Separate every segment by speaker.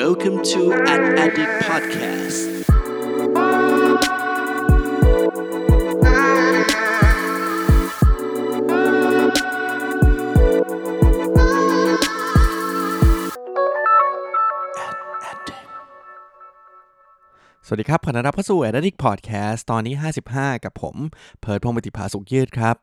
Speaker 1: Welcome to an Addict Podcast
Speaker 2: สวัสดีครับ ขอต้อนรับเข้าสู่ Addict Podcast ตอนนี้ 55 กับผม เพิร์ดพงศ์ปฏิภาสุขยืดครับ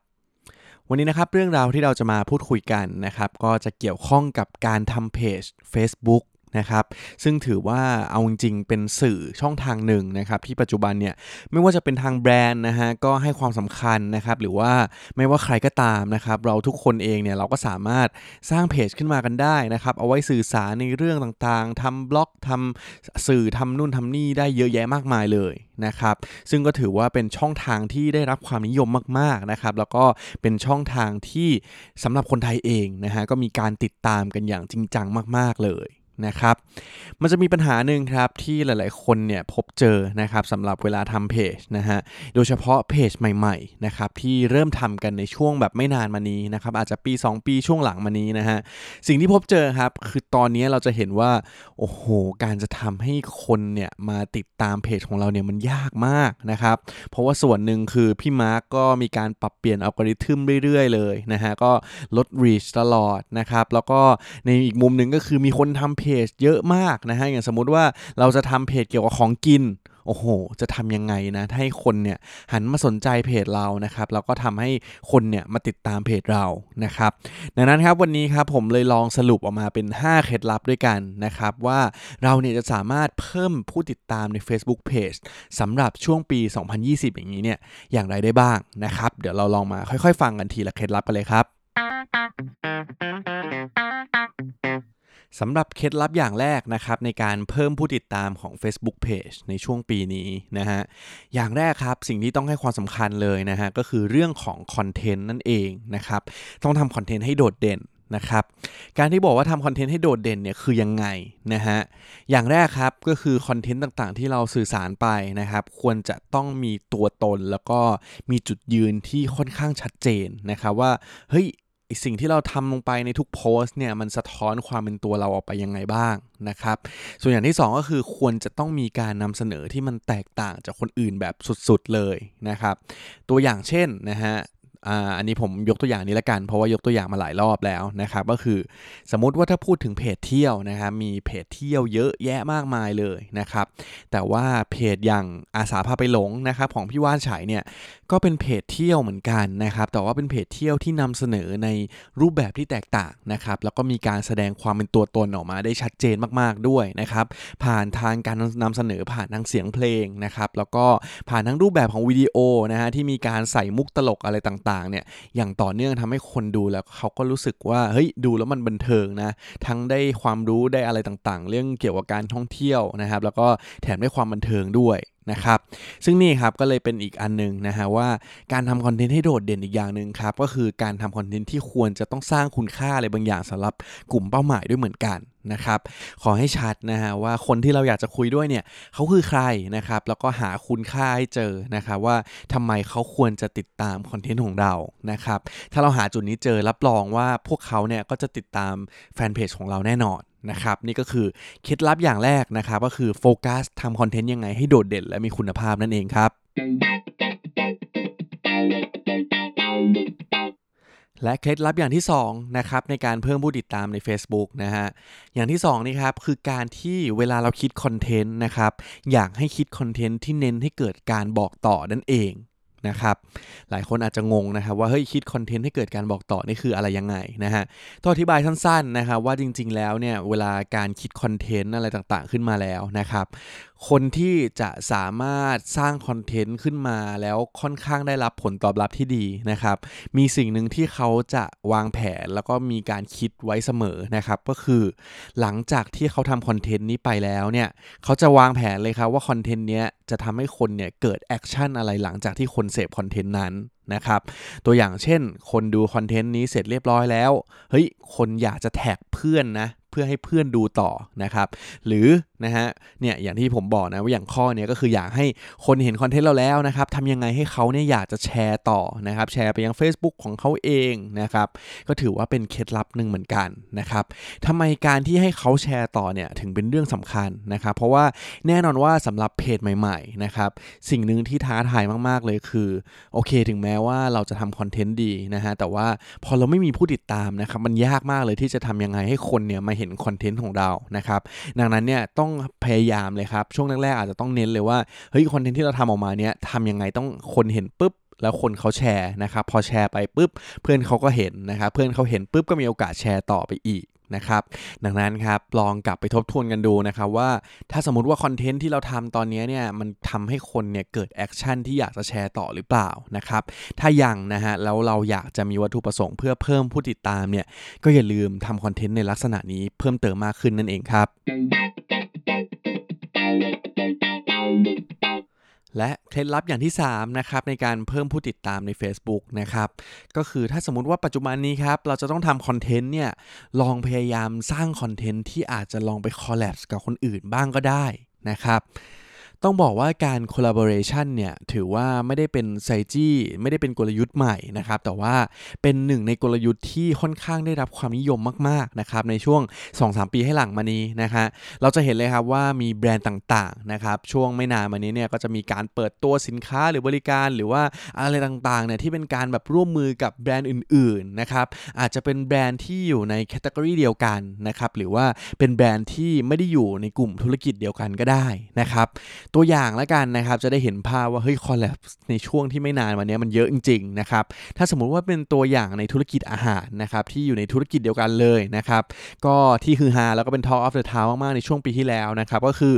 Speaker 2: วันนี้นะครับเรื่องราวที่เราจะมาพูดคุยกันนะครับก็จะเกี่ยวข้องกับการทำเพจ Facebook นะครับ ซึ่งถือว่าเอาจริงๆเป็นสื่อช่องทางหนึ่งนะครับ ที่ปัจจุบันเนี่ยไม่ว่าจะเป็นทางแบรนด์นะฮะก็ให้ความสำคัญนะครับ หรือว่าไม่ว่าใครก็ตามนะครับ เราทุกคนเองเนี่ยเราก็สามารถสร้างเพจขึ้นมากันได้นะครับ เอาไว้สื่อสารในเรื่องต่างๆทำบล็อกทำสื่อทำนู่นทำนี่ได้เยอะแยะมากมายเลยนะครับ ซึ่งก็ถือว่าเป็นช่องทางที่ได้รับความนิยมมากๆนะครับ แล้วก็เป็นช่องทางที่สำหรับคนไทยเองนะฮะก็มีการติดตามกันอย่างจริงจังมาก ๆเลย นะครับ มันจะมีปัญหาหนึ่งครับที่หลายๆคนเนี่ยพบเจอนะครับสำหรับเวลาทำเพจนะฮะ โดยเฉพาะเพจใหม่ๆนะครับที่เริ่มทำกันในช่วงแบบไม่นานมานี้นะครับอาจจะปี 2 ปีช่วงหลังมานี้นะฮะ สิ่งที่พบเจอครับคือตอนนี้เราจะเห็นว่าโอ้โหการจะทำให้คนเนี่ยมาติดตามเพจของเราเนี่ยมันยากมากนะครับ เพราะว่าส่วนหนึ่งคือพี่มาร์กก็มีการปรับเปลี่ยนอัลกอริทึมเรื่อยๆเลยนะฮะก็ลด reach ตลอดนะครับแล้วก็ในอีกมุมหนึ่งก็คือมีคนทำเพจเยอะมากนะฮะอย่างสมมุติว่าเราจะทำเพจเกี่ยวกับของกินโอ้โห จะทำยังไงนะ ให้คนเนี่ยหันมาสนใจเพจเรานะครับ แล้วก็ทำให้คนเนี่ยมาติดตามเพจเรา นะครับ ดังนั้นครับวันนี้ครับผมเลยลองสรุปออกมาเป็น 5 เคล็ดลับด้วยกันนะครับ ว่าเราเนี่ยจะสามารถเพิ่มผู้ติดตามใน Facebook Page สำหรับช่วงปี 2020 อย่างนี้เนี่ย อย่างไรได้บ้างนะครับ เดี๋ยวเราลองมาค่อยๆ ฟังกันทีละเคล็ดลับกันเลยครับ สำหรับเคล็ดลับอย่างแรกนะครับในการเพิ่มผู้ติดตามของ Facebook Page ในช่วงปีนี้นะฮะอย่างแรกครับสิ่งที่ต้องให้ความสำคัญเลยนะฮะก็คือเรื่องของคอนเทนต์นั่นเองนะครับต้องทำคอนเทนต์ให้โดดเด่นนะครับการที่บอกว่าทำคอนเทนต์ให้โดดเด่นเนี่ยคือยังไงนะฮะอย่างแรกครับก็คือคอนเทนต์ต่างๆ ที่เราสื่อสารไปนะครับควรจะต้องมีตัวตนแล้วก็มีจุดยืนที่ค่อนข้างชัดเจนนะครับว่าเฮ้ย สิ่งที่เราทำลงไปในทุกโพสต์เนี่ยมันสะท้อนความเป็นตัวเราออกไปยังไงบ้างนะครับ ส่วนอย่างที่ 2 ก็คือควรจะต้องมีการนำเสนอที่มันแตกต่างจากคนอื่นแบบสุดๆเลยนะครับ ตัวอย่างเช่นนะฮะอันนี้ผมยกตัวอย่างนี้ละกัน เพราะว่ายกตัวอย่างมาหลายรอบแล้วนะครับ ก็คือสมมติว่าถ้าพูดถึงเพจเที่ยวนะครับมีเพจเที่ยวเยอะแยะมากมายเลยนะครับ แต่ว่าเพจอย่างอาสาพาไปหลงนะครับของพี่ว่านฉายเนี่ย ก็เป็นเพจเที่ยวเหมือนกันนะครับ แต่ว่าเป็นเพจเที่ยวที่นำเสนอในรูปแบบที่แตกต่างนะครับ แล้วก็มีการแสดงความเป็นตัวตนออกมาได้ชัดเจนมากๆด้วยนะครับ ผ่านทางการนำเสนอผ่านทางเสียงเพลงนะครับ แล้วก็ผ่านทั้งรูปแบบของวิดีโอนะฮะที่มีการใส่มุกตลกอะไรต่างๆเนี่ย อย่างต่อเนื่องทำให้คนดูแล้วเขาก็รู้สึกว่า เฮ้ย ดูแล้วมันบันเทิงนะ ทั้งได้ความรู้ได้อะไรต่างๆ เรื่องเกี่ยวกับการท่องเที่ยวนะครับ แล้วก็แถมได้ความบันเทิงด้วย นะครับ ซึ่งนี่ครับก็เลยเป็นอีกอันหนึงนะฮะว่าการทำคอนเทนต์ให้โดดเด่นอีกอย่างหนึ่งครับก็คือการทำคอนเทนต์ที่ควรจะต้องสร้างคุณค่าอะไรบางอย่างสำหรับกลุ่มเป้าหมายด้วยเหมือนกันนะครับขอให้ชัดนะฮะว่าคนที่เราอยากจะคุยด้วยเนี่ยเขาคือใครนะครับแล้วก็หาคุณค่าให้เจอนะครับว่าทำไมเขาควรจะติดตามคอนเทนต์ของเรานะครับถ้าเราหาจุดนี้เจอรับรองว่าพวกเขาเนี่ยก็จะติดตามแฟนเพจของเราแน่นอน นะครับนี่ก็คือเคล็ดลับอย่างแรกนะครับก็คือโฟกัสทำคอนเทนต์ยังไงให้โดดเด่นและมีคุณภาพนั่นเองครับ และเคล็ดลับอย่างที่2นะครับในการเพิ่มผู้ติดตามใน Facebook นะฮะอย่างที่2นี่ครับคือการที่เวลาเราคิดคอนเทนต์นะครับอยากให้คิดคอนเทนต์ที่เน้นให้เกิดการบอกต่อนั่นเอง นะครับ หลายคนอาจจะงงนะครับว่าเฮ้ยคิดคอนเทนต์ให้เกิดการบอกต่อนี่คืออะไรยังไงนะฮะต้องอธิบายสั้นๆนะครับว่าจริงๆแล้วเนี่ยเวลาการคิดคอนเทนต์อะไรต่างๆขึ้นมาแล้วนะครับ คนที่จะสามารถสร้างคอนเทนต์ขึ้นมาแล้วค่อนข้างได้รับผลตอบรับที่ดีนะครับ มีสิ่งหนึ่งที่เขาจะวางแผนแล้วก็มีการคิดไว้เสมอนะครับ ก็คือหลังจากที่เขาทำคอนเทนต์นี้ไปแล้วเนี่ยเขาจะวางแผนเลยครับว่าคอนเทนต์เนี้ยจะทำให้คนเนี่ยเกิด action อะไรหลังจากที่คนเสพคอนเทนต์นั้นนะครับตัวอย่างเช่น คนดูคอนเทนต์นี้เสร็จเรียบร้อยแล้วเฮ้ยคนอยากจะแท็กเพื่อนนะเพื่อให้เพื่อนดูต่อนะครับ หรือ นะฮะเนี่ยอย่างที่ผมบอกนะว่าอย่างข้อเนี้ยก็คืออยากให้คนเห็นคอนเทนต์เราแล้วนะครับทำยังไงให้เขาเนี่ยอยากจะแชร์ต่อนะครับแชร์ไปยัง Facebook ของเขาเองนะครับก็ถือว่าเป็นเคล็ดลับหนึ่งเหมือนกันนะครับทำไมการที่ให้เขาแชร์ต่อเนี่ยถึงเป็นเรื่องสำคัญนะครับเพราะว่าแน่นอนว่าสำหรับเพจใหม่ๆนะครับสิ่งหนึ่งที่ท้าทายมากๆเลยคือโอเคถึงแม้ว่าเราจะทำคอนเทนต์ดีนะฮะแต่ว่าพอเราไม่มีผู้ติดตามนะครับมันยากมากเลยที่จะทำยังไงให้คนเนี่ยมาเห็นคอนเทนต์ของเรานะครับดังนั้นเนี่ยต้องพยายามเลยครับ ช่วงแรกๆอาจจะต้องเน้นเลยว่าเฮ้ยคอนเทนต์ที่เราทำออกมาเนี่ยทำยังไงต้องคนเห็นปุ๊บแล้วคนเขาแชร์นะครับ พอแชร์ไปปุ๊บ เพื่อนเขาก็เห็นนะครับ เพื่อนเขาเห็นปุ๊บก็มีโอกาสแชร์ต่อไปอีกนะครับ ดังนั้นครับลองกลับไปทบทวนกันดูนะครับว่าถ้าสมมติว่าคอนเทนต์ที่เราทำตอนนี้เนี่ยมันทำให้คนเนี่ยเกิด action ที่อยากจะแชร์ต่อหรือเปล่านะครับ ถ้ายังนะฮะแล้วเราอยากจะมีวัตถุประสงค์เพื่อเพิ่มผู้ติดตามเนี่ยก็อย่าลืมทำคอนเทนต์ในลักษณะนี้เพิ่มเติมมากขึ้นนั่นเองครับ และเคล็ดลับอย่างที่3นะครับในการเพิ่มผู้ติดตามใน Facebook นะครับก็คือถ้าสมมติว่าปัจจุบันนี้ครับเราจะต้องทำคอนเทนต์เนี่ยลองพยายามสร้างคอนเทนต์ที่อาจจะลองไป collab กับคนอื่นบ้างก็ได้นะครับ ต้องบอกว่าการ collaboration เนี่ยถือว่าไม่ได้เป็นไซจี้ไม่ได้เป็นกลยุทธ์ใหม่นะครับ แต่ว่าเป็นหนึ่งในกลยุทธ์ที่ค่อนข้างได้รับความนิยมมาก ๆ นะครับ ในช่วง 2-3 ปีให้หลังมานี้นะฮะเราจะเห็นเลยครับว่ามีแบรนด์ต่างๆนะครับช่วงไม่นานมานี้เนี่ยก็จะมีการเปิดตัวสินค้าหรือบริการหรือว่าอะไรต่างๆเนี่ยที่เป็นการแบบร่วมมือกับแบรนด์อื่น ๆ นะครับ อาจจะเป็นแบรนด์ที่อยู่ในแคตตากรีเดียวกันนะครับหรือว่าเป็นแบรนด์ที่ไม่ได้อยู่ในกลุ่มธุรกิจเดียวกันก็ได้นะครับตัวอย่างแล้วกันนะครับ จะได้เห็นภาพว่าเฮ้ย collab ในช่วงที่ไม่นานมานี้มันเยอะจริงๆนะครับถ้าสมมุติว่าเป็นตัวอย่างในธุรกิจอาหารนะครับที่อยู่ในธุรกิจเดียวกันเลยนะครับก็ที่ฮือฮาแล้วก็เป็น Talk of the Town มากๆในช่วงปีที่แล้วนะครับก็คือ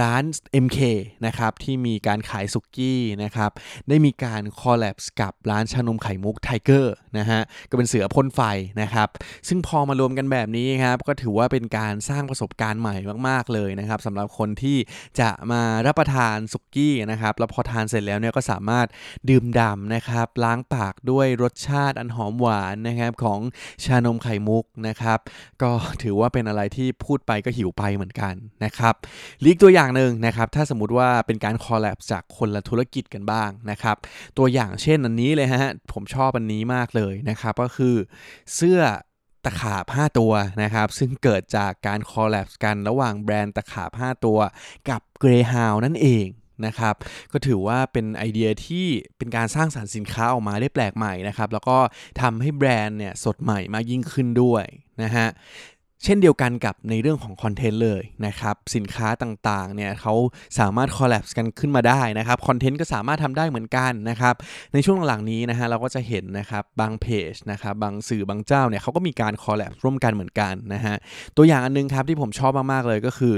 Speaker 2: ร้าน MK นะครับที่มีการขายสุกี้นะครับได้มีการ collab กับร้านชานมไข่มุกไทเกอร์นะฮะก็เป็นเสือพ่นไฟนะครับซึ่งพอมารวมกันแบบนี้ครับก็ถือว่าเป็นการสร้างประสบการณ์ใหม่มากๆเลยนะครับสำหรับคนที่จะมารับประทานสุกี้นะครับแล้วพอทานเสร็จแล้วเนี่ยก็สามารถดื่มด่ำนะครับล้างปากด้วยรสชาติอันหอมหวานนะครับของชานมไข่มุกนะครับก็ถือว่าเป็นอะไรที่พูดไปก็หิวไปเหมือนกันนะครับลีกตัวอย่างอย่างหนึ่งนะครับ ถ้าสมมติว่าเป็นการคอลแลบจากคนละธุรกิจกันบ้างนะครับ ตัวอย่างเช่นอันนี้เลยฮะ ผมชอบอันนี้มากเลยนะครับ ก็คือเสื้อตะขาบ 5 ตัวนะครับ ซึ่งเกิดจากการคอลแลบกันระหว่างแบรนด์ตะขาบ 5 ตัวกับ Greyhound นั่นเองนะครับก็ถือว่าเป็นไอเดียที่เป็นการสร้างสารรค์สินค้าออกมาได้แปลกใหม่นะครับ แล้วก็ทำให้แบรนด์เนี่ยสดใหม่มากยิ่งขึ้นด้วยนะฮะ เช่นเดียวกันกับในเรื่องของคอนเทนต์เลยนะครับ สินค้าต่างๆเนี่ยเขาสามารถคอลแลบกันขึ้นมาได้นะครับคอนเทนต์ก็สามารถทำได้เหมือนกันนะครับในช่วงหลังนี้นะฮะเราก็จะเห็นนะครับบางเพจนะครับบางสื่อบางเจ้าเนี่ยเขาก็มีการ collab ร่วมกันเหมือนกันนะฮะตัวอย่างอันนึงครับที่ผมชอบมากๆเลยก็คือ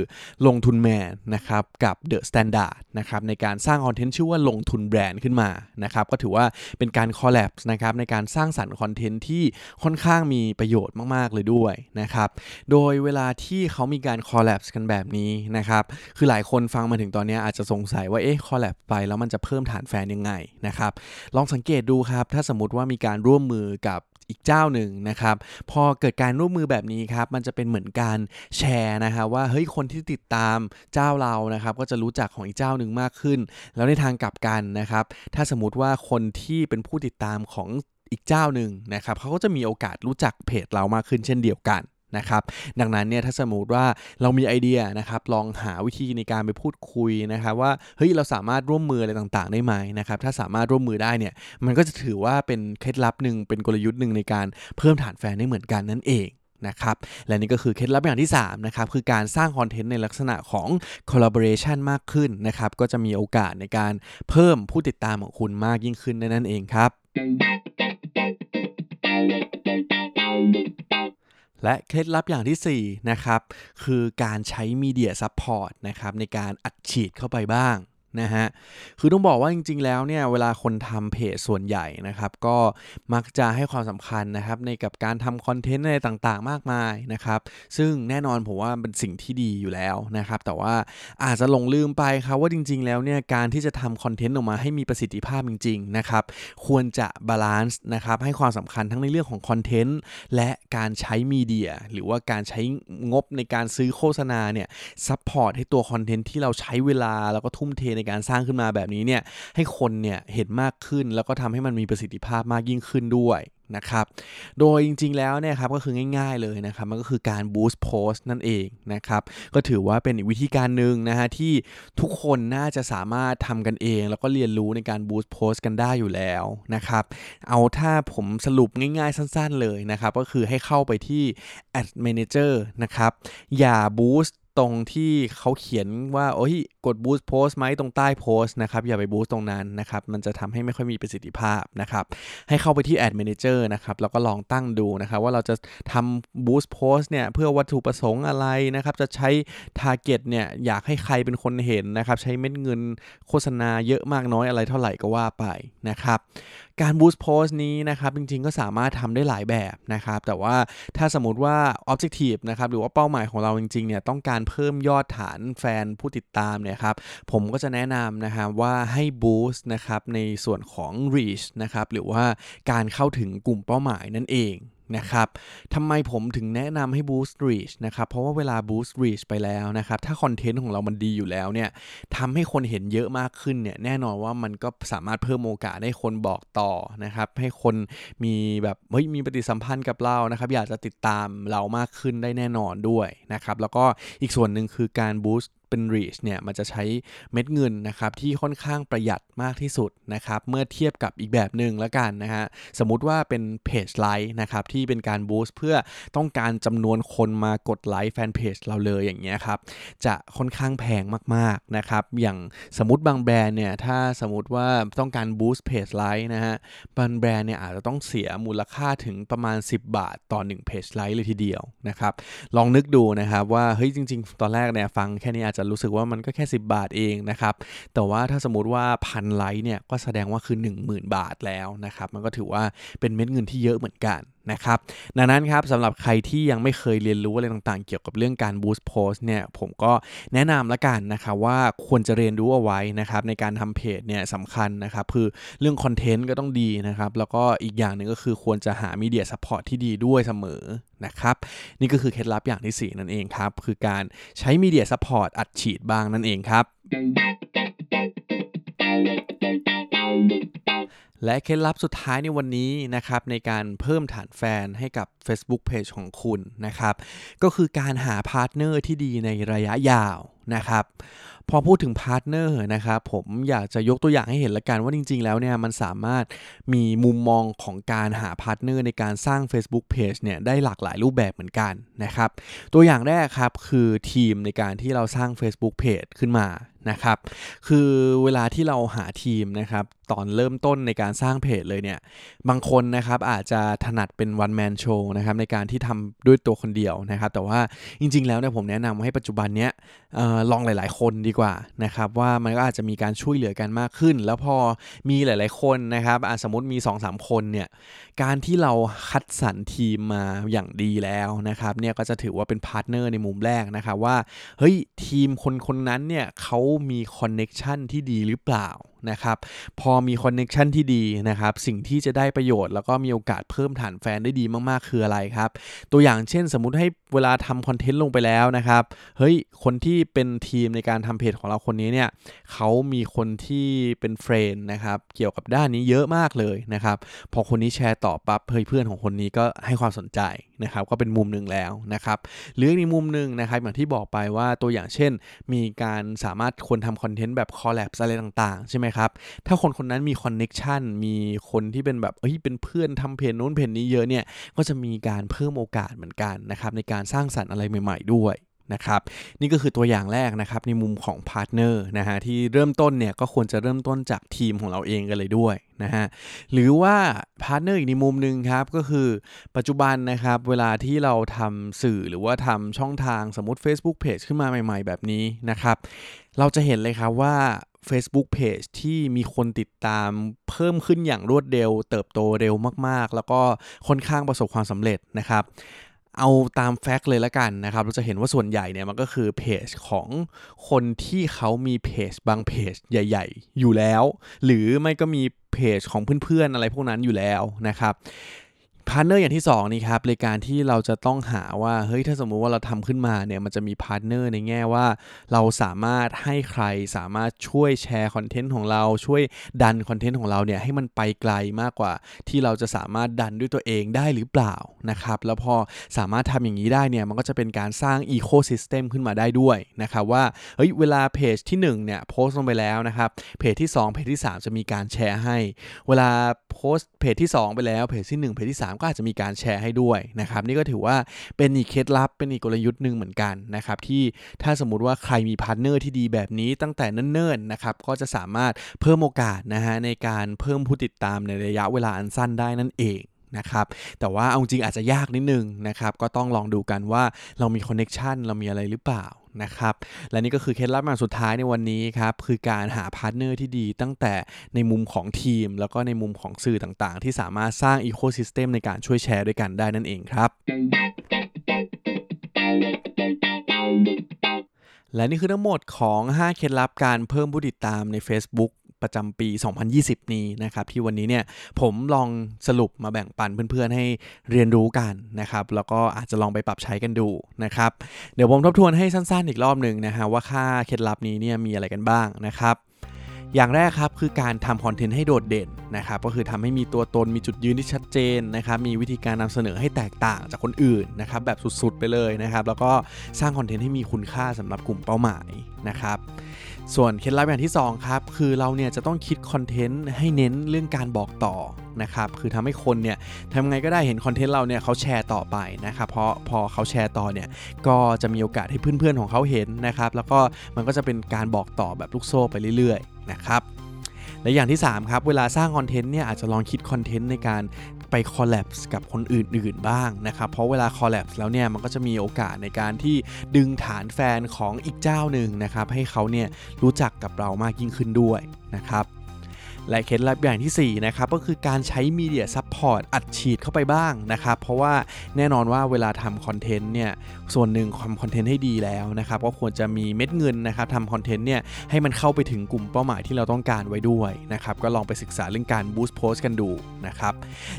Speaker 2: ลงทุนแมนนะครับกับเดอะสแตนดาร์ดนะครับในการสร้างคอนเทนต์ชื่อว่าลงทุนแบรนด์ขึ้นมานะครับก็ถือว่าเป็นการ collab นะครับในการสร้างสรรค์คอนเทนต์ที่ค่อนข้างมีประโยชน์มากๆเลยด้วยนะครับโดยเวลาที่เขามีการ collab กันแบบนี้นะครับ คือหลายคนฟังมาถึงตอนนี้อาจจะสงสัยว่าเอ๊ะ collab ไปแล้วมันจะเพิ่มฐานแฟนยังไงนะครับ ลองสังเกตดูครับ ถ้าสมมติว่ามีการร่วมมือกับอีกเจ้าหนึ่งนะครับ พอเกิดการร่วมมือแบบนี้ครับ มันจะเป็นเหมือนการแชร์นะครับว่าเฮ้ยคนที่ติดตามเจ้าเรานะครับ ก็จะรู้จักของอีกเจ้าหนึ่งมากขึ้น แล้วในทางกลับกันนะครับ ถ้าสมมติว่าคนที่เป็นผู้ติดตามของอีกเจ้าหนึ่งนะครับเขาก็จะมีโอกาสรู้จักเพจเรามากขึ้นเช่นเดียวกัน นะครับ ดังนั้นเนี่ยถ้าสมมติว่าเรามีไอเดียนะครับลองหาวิธีในการไปพูดคุยนะครับว่าเฮ้ยเราสามารถร่วมมืออะไรต่างๆ ได้ไหมนะครับถ้าสามารถร่วมมือได้เนี่ยมันก็จะถือว่าเป็นเคล็ดลับหนึ่งเป็นกลยุทธ์หนึ่งในการเพิ่มฐานแฟนได้เหมือนกันนั่นเองนะครับและนี่ก็คือเคล็ดลับอย่างที่3นะครับคือการสร้างคอนเทนต์ในลักษณะของ collaboration มากขึ้นนะครับก็จะมีโอกาสในการเพิ่มผู้ติดตามของคุณมากยิ่งขึ้นนั่นเองครับ และเคล็ดลับอย่างที่4นะครับคือการใช้ media support นะครับในการอัดฉีดเข้าไปบ้าง นะฮะ คือต้องบอกว่าจริง ๆ แล้วเนี่ยเวลาคนทำเพจส่วนใหญ่นะครับ ก็มักจะให้ความสำคัญนะครับในกับการทำคอนเทนต์อะไรต่างๆ มากมายนะครับ ซึ่งแน่นอนผมว่าเป็นสิ่งที่ดีอยู่แล้วนะครับ แต่ว่าอาจจะหลงลืมไปครับว่าจริง ๆ แล้วเนี่ยการที่จะทำคอนเทนต์ออกมาให้มีประสิทธิภาพจริง ๆ นะครับ ควรจะ balance นะครับให้ความสำคัญทั้งในเรื่องของคอนเทนต์และการใช้ media หรือว่าการใช้งบในการซื้อโฆษณาเนี่ย support ให้ตัวคอนเทนต์ที่เราใช้เวลาแล้วก็ทุ่มเทในการสร้างขึ้นมาแบบนี้เนี่ยให้คนเนี่ยเห็นมากขึ้น แล้วก็ทำให้มันมีประสิทธิภาพมากยิ่งขึ้นด้วยนะครับ โดยจริงๆ แล้วเนี่ยครับก็คือง่ายๆเลยนะครับ มันก็คือการ boost post นั่นเองนะครับ ก็ถือว่าเป็นอีกวิธีการหนึ่งนะฮะที่ทุกคนน่าจะสามารถทำกันเอง แล้วก็เรียนรู้ในการ boost post กันได้อยู่แล้วนะครับ เอาถ้าผมสรุปง่ายๆ สั้นๆ เลยนะครับ ก็คือให้เข้าไปที่ ad manager นะครับ อย่า boost ตรงที่เขาเขียนว่าโอ้ยกด boost post ไหมตรงใต้โพสต์นะครับ อย่าไป boost ตรงนั้นนะครับ มันจะทำให้ไม่ค่อยมีประสิทธิภาพนะครับ ให้เข้าไปที่ ad manager นะครับ แล้วก็ลองตั้งดูนะครับ ว่าเราจะทำ boost post เนี่ย เพื่อวัตถุประสงค์อะไรนะครับ จะใช้ target เนี่ย อยากให้ใครเป็นคนเห็นนะครับ ใช้เม็ดเงินโฆษณาเยอะมากน้อยอะไรเท่าไหร่ก็ว่าไปนะครับการ boost post นี้นะครับ จริงๆ ก็สามารถทำได้หลายแบบนะครับ แต่ว่าถ้าสมมติว่า objective นะครับ หรือว่าเป้าหมายของเราจริงๆ เนี่ย ต้องการเพิ่มยอดฐานแฟนผู้ติดตามเนี่ยครับผมก็จะแนะนำนะครับว่าให้บูสต์นะครับในส่วนของ reach นะครับหรือว่าการเข้าถึงกลุ่มเป้าหมายนั่นเอง นะครับทำไมผมถึงแนะนำให้ boost reach นะครับ เพราะว่าเวลา boost reach ไปแล้วนะครับ ถ้าคอนเทนต์ของเรามันดีอยู่แล้วเนี่ยทำให้คนเห็นเยอะมากขึ้นเนี่ย แน่นอนว่ามันก็สามารถเพิ่มโอกาสให้คนบอกต่อนะครับ ให้คนมีแบบเฮ้ยมีปฏิสัมพันธ์กับเรานะครับ อยากจะติดตามเรามากขึ้นได้แน่นอนด้วยนะครับ แล้วก็อีกส่วนหนึ่งคือการ boost เป็น reach เนี่ยมันจะใช้เม็ดเงินนะครับที่ค่อนข้างประหยัดมากที่สุดนะครับเมื่อเทียบกับอีกแบบหนึ่งแล้วกันนะฮะสมมุติว่าเป็นเพจไลค์นะครับที่เป็นการบูสต์เพื่อต้องการจำนวนคนมากดไลค์แฟนเพจเราเลยอย่างเงี้ยครับจะค่อนข้างแพงมากๆนะครับอย่างสมมติบางแบรนด์เนี่ยถ้าสมมติว่าต้องการบูสต์เพจไลค์นะฮะบางแบรนด์เนี่ยอาจจะต้องเสียมูลค่าถึงประมาณ 10 บาทต่อ1เพจไลค์เลยทีเดียวนะครับลองนึกดูนะครับว่าเฮ้ยจริง ๆ ตอนแรกเนี่ยฟังแค่นี้อาจจะรู้สึกว่ามันก็แค่ 10 บาทเองนะครับ แต่ว่าถ้าสมมติว่าพันไลค์เนี่ยก็แสดงว่าคือ 10,000 บาทแล้วนะครับ มันก็ถือว่าเป็นเม็ดเงินที่เยอะเหมือนกัน นะครับดังนั้นครับสำหรับใครที่ยังไม่เคยเรียนรู้อะไรต่างๆ เกี่ยวกับเรื่องการ boost post เนี่ยผมก็แนะนำละกันนะครับว่าควรจะเรียนรู้เอาไว้นะครับในการทำเพจเนี่ยสำคัญนะครับคือเรื่องคอนเทนต์ก็ต้องดีนะครับแล้วก็อีกอย่างหนึ่งก็คือควรจะหา media support ที่ดีด้วยเสมอนะครับนี่ก็คือเคล็ดลับอย่างที่ 4 นั่นเองครับ คือการใช้ media support อัดฉีดบ้างนั่นเองครับ และเคล็ดลับสุดท้ายในวันนี้นะครับในการเพิ่มฐานแฟนให้กับ Facebook Page ของคุณนะครับก็คือการหา partner ที่ดีในระยะยาวนะครับพอพูดถึง partner นะครับผมอยากจะยกตัวอย่างให้เห็นละกันว่าจริง ๆ แล้วเนี่ยมันสามารถมีมุมมองของการหา partner ในการสร้าง Facebook Page เนี่ยได้หลากหลายรูปแบบเหมือนกันนะครับตัวอย่างแรกครับคือทีมในการที่เราสร้าง Facebook Page ขึ้นมา นะครับ คือเวลาที่เราหาทีมนะครับตอนเริ่มต้นในการสร้างเพจเลยเนี่ย บางคนนะครับอาจจะถนัดเป็น one man show นะครับในการที่ทำด้วยตัวคนเดียวนะครับ แต่ว่าจริง ๆ แล้วเนี่ยผมแนะนำให้ปัจจุบันเนี้ยออลองหลาย ๆ คนดีกว่านะครับ ว่ามันก็อาจจะมีการช่วยเหลือกันมากขึ้น แล้วพอมีหลาย ๆ คนนะครับสมมติมี 2-3 คนเนี่ย การที่เราคัดสรรทีมมาอย่างดีแล้วนะครับเนี่ยก็จะถือว่าเป็น partner ในมุมแรกนะครับว่าเฮ้ยทีมคนคนนั้นเนี่ยเขามี connection ที่ดีหรือเปล่านะครับ พอมี connection ที่ดีนะครับ สิ่งที่จะได้ประโยชน์แล้วก็มีโอกาสเพิ่มฐานแฟนได้ดีมากๆ คืออะไรครับ ตัวอย่างเช่น สมมุติให้เวลาทำคอนเทนต์ลงไปแล้วนะครับ เฮ้ย คนที่เป็นทีมในการทำเพจของเราคนนี้เนี่ยเขามีคนที่เป็น friend นะครับ เกี่ยวกับด้านนี้เยอะมากเลยนะครับ พอคนนี้แชร์ต่อปั๊บเฮ้ยเพื่อนของคนนี้ก็ให้ความสนใจ นะครับก็เป็นมุมหนึ่งแล้วนะครับหรืออีกมุมหนึ่งนะครับอย่างที่บอกไปว่าตัวอย่างเช่น มีการสามารถคนทำคอนเทนต์แบบ collab อะไรต่างๆ ใช่ไหมครับ ถ้าคนคนนั้นมี connection มีคนที่เป็นแบบเฮ้ยเป็นเพื่อนทำเพจนู้นเพจนี้เยอะเนี่ยก็จะมีการเพิ่มโอกาสเหมือนกันนะครับในการสร้างสรรค์อะไรใหม่ ๆ ด้วย นะครับนี่ก็คือตัวอย่างแรกนะครับในมุมของ partner นะฮะที่เริ่มต้นเนี่ยก็ควรจะเริ่มต้นจากทีมของเราเองกันเลยด้วยนะฮะหรือว่า partner อีกในมุมหนึ่งครับก็คือปัจจุบันนะครับเวลาที่เราทำสื่อหรือว่าทำช่องทางสมมติ Facebook Page ขึ้นมาใหม่ ๆ แบบนี้นะครับเราจะเห็นเลยครับว่า Facebook Page ที่มีคนติดตามเพิ่มขึ้นอย่างรวดเร็ว เติบโตเร็วมากๆ แล้วก็ค่อนข้างประสบความสำเร็จนะครับ เอาตาม fact เลยละกันนะครับ เราจะเห็นว่าส่วนใหญ่เนี่ยมันก็คือเพจของคนที่เขามีเพจบางเพจใหญ่ ๆ อยู่แล้ว หรือไม่ก็มีเพจของเพื่อนๆอะไรพวกนั้นอยู่แล้วนะครับ partner อย่างที่2นี่ครับในการที่เราจะต้องหาว่าเฮ้ยถ้าสมมุติว่าเราทำขึ้นมาเนี่ยมันจะมี partner ในแง่ว่า เราสามารถให้ใครสามารถช่วยแชร์คอนเทนต์ของเราช่วยดันคอนเทนต์ของเราเนี่ยให้มันไปไกลมากกว่า ที่เราจะสามารถดันด้วยตัวเองได้หรือเปล่านะครับแล้วพอสามารถทำอย่างนี้ได้เนี่ยมันก็จะเป็นการสร้าง ecosystem ขึ้นมาได้ด้วยนะครับว่าเฮ้ยเวลาเพจที่1เนี่ยโพสต์ลงไปแล้วนะครับเพจที่ 2 เพจที่ 3 จะมีการแชร์ให้ เวลา โพสต์เพจที่ 2 ไปแล้วเพจที่ 1 เพจที่ 3 ก็อาจจะมีการแชร์ให้ด้วยนะครับนี่ก็ถือว่าเป็นอีกเคล็ดลับเป็นอีกกลยุทธ์หนึ่งเหมือนกันนะครับที่ถ้าสมมุติว่าใครมี partner ที่ดีแบบนี้ตั้งแต่เนิ่นๆนะครับก็จะสามารถเพิ่มโอกาสนะฮะในการเพิ่มผู้ติดตามในระยะเวลาอันสั้นได้นั่นเองนะครับแต่ว่าเอาจริงอาจจะยากนิดนึงนะครับก็ต้องลองดูกันว่าเรามี connection เรามีอะไรหรือเปล่า นะครับ และนี่ก็คือเคล็ดลับมาสุดท้ายในวันนี้ครับคือการหา partner ที่ดีตั้งแต่ในมุมของทีม แล้วก็ในมุมของสื่อต่างๆ ที่สามารถสร้าง ecosystem ในการช่วยแชร์ด้วยกันได้นั่นเองครับและนี่คือทั้งหมดของ 5 เคล็ดลับการเพิ่มผู้ติดตามใน Facebook ประจำปี 2020 นี้นะครับที่วันนี้เนี่ยผมลองสรุปมาแบ่งปันเพื่อนๆให้เรียนรู้กันนะครับแล้วก็อาจจะลองไปปรับใช้กันดูนะครับเดี๋ยวผมทบทวนให้สั้นๆอีกรอบหนึ่งนะฮะว่าค่าเคล็ดลับนี้เนี่ยมีอะไรกันบ้างนะครับ อย่างแรกครับคือการทำคอนเทนต์ให้โดดเด่นนะครับก็คือทำให้มีตัวตนมีจุดยืนที่ชัดเจนนะครับมีวิธีการนำเสนอให้แตกต่างจากคนอื่นนะครับแบบสุดๆไปเลยนะครับแล้วก็สร้างคอนเทนต์ให้มีคุณค่าสำหรับกลุ่มเป้าหมายนะครับส่วนเคล็ดลับอย่างที่2ครับคือเราเนี่ยจะต้องคิดคอนเทนต์ให้เน้นเรื่องการบอกต่อนะครับคือทำให้คนเนี่ยทำไงก็ได้เห็นคอนเทนต์เราเนี่ยเขาแชร์ต่อไปนะครับเพราะพอเขาแชร์ต่อเนี่ยก็จะมีโอกาสให้เพื่อนๆของเขาเห็นนะครับแล้วก็มันก็จะเป็นการบอกต่อแบบลูกโซ่ไปเรื่อยๆ นะครับและอย่างที่ 3 ครับ เวลาสร้างคอนเทนต์เนี่ยอาจจะลองคิดคอนเทนต์ในการไป collab กับคนอื่น ๆ บ้างนะครับ เพราะเวลา collab แล้วเนี่ยมันก็จะมีโอกาสในการที่ดึงฐานแฟนของอีกเจ้าหนึ่งนะครับ ให้เขาเนี่ยรู้จักกับเรามากยิ่งขึ้นด้วยนะครับ และเคล็ดลับอย่างที่ 4 นะครับ ก็คือการใช้ media support อัดฉีดเข้าไปบ้างนะครับ เพราะว่าแน่นอนว่าเวลาทำคอนเทนต์เนี่ย ส่วนหนึ่งทำคอนเทนต์ให้ดีแล้วนะครับ ก็ควรจะมีเม็ดเงินนะครับทำคอนเทนต์เนี่ย ให้มันเข้าไปถึงกลุ่มเป้าหมายที่เราต้องการไว้ด้วยนะครับ ก็ลองไปศึกษาเรื่องการ boost post กันดูนะครับ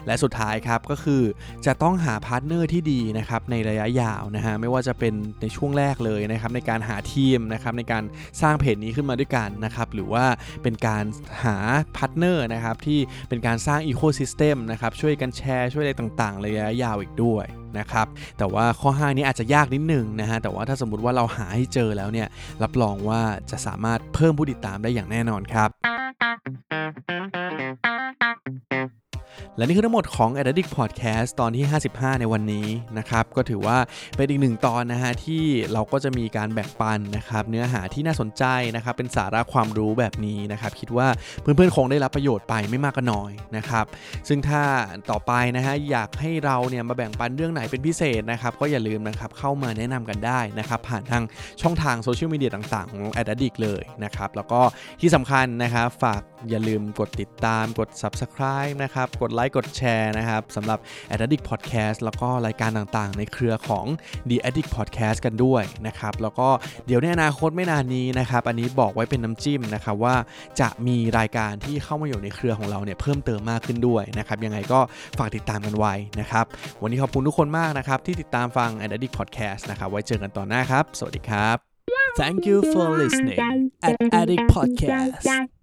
Speaker 2: และสุดท้ายครับก็คือจะต้องหา partner ที่ดีนะครับในระยะยาวนะฮะไม่ว่าจะเป็นในช่วงแรกเลยนะครับในการหาทีมนะครับในการสร้างเพจนี้ขึ้นมาด้วยกันนะครับหรือว่าเป็นการหา partner นะครับที่เป็นการสร้าง ecosystem นะครับช่วยกันแชร์ช่วยอะไรต่างๆระยะยาวอีกด้วยนะครับแต่ว่าข้อ 5 นี้อาจจะยากนิดนึงนะฮะแต่ว่าถ้าสมมติว่าเราหาให้เจอแล้วเนี่ยรับรองว่าจะสามารถเพิ่มผู้ติดตามได้อย่างแน่นอนครับ และนี่คือทั้งหมดของ a d d i c t Podcast ตอนที่ 55 ในวันนี้นะครับ ก็ถือว่าเป็นอีกหนึ่งตอนนะฮะที่เราก็จะมีการแบ่งปันนะครับ เนื้อหาที่น่าสนใจนะครับ เป็นสาระความรู้แบบนี้นะครับ คิดว่าเพื่อนๆ คงได้รับประโยชน์ไปไม่มากก็น้อยนะครับ ซึ่งถ้าต่อไปนะฮะอยากให้เราเนี่ยมาแบ่งปันเรื่องไหนเป็นพิเศษนะครับ ก็อย่าลืมนะครับเข้ามาแนะนำกันได้นะครับ ผ่านทางช่องทางโซเชียลมีเดียต่างๆ ของ a d d i c t เลยนะครับ แล้วก็ที่สำคัญนะครับฝากอย่าลืมกดติดตามกด subscribe นะครับกดไลค์กดแชร์นะครับสำหรับ a d d i c t Podcast แล้วก็รายการต่างๆ ในเครือของ The Addict Podcast กันด้วยนะครับแล้วก็เดี๋ยวในอนาคตไม่นานนี้นะครับอันนี้บอกไว้เป็นน้ำจิ้มนะครับว่าจะมีรายการที่เข้ามาอยู่ในเครือของเราเนี่ยเพิ่มเติมมากขึ้นด้วยนะครับยังไงก็ฝากติดตามกันไว้นะครับวันนี้ขอบคุณทุกคนมากนะครับที่ติดตามฟัง a d d i c t Podcast นะครับไว้เจอกันตอนหน้าครับ สวัสดีครับ
Speaker 1: Thank you for listening at Addict Podcast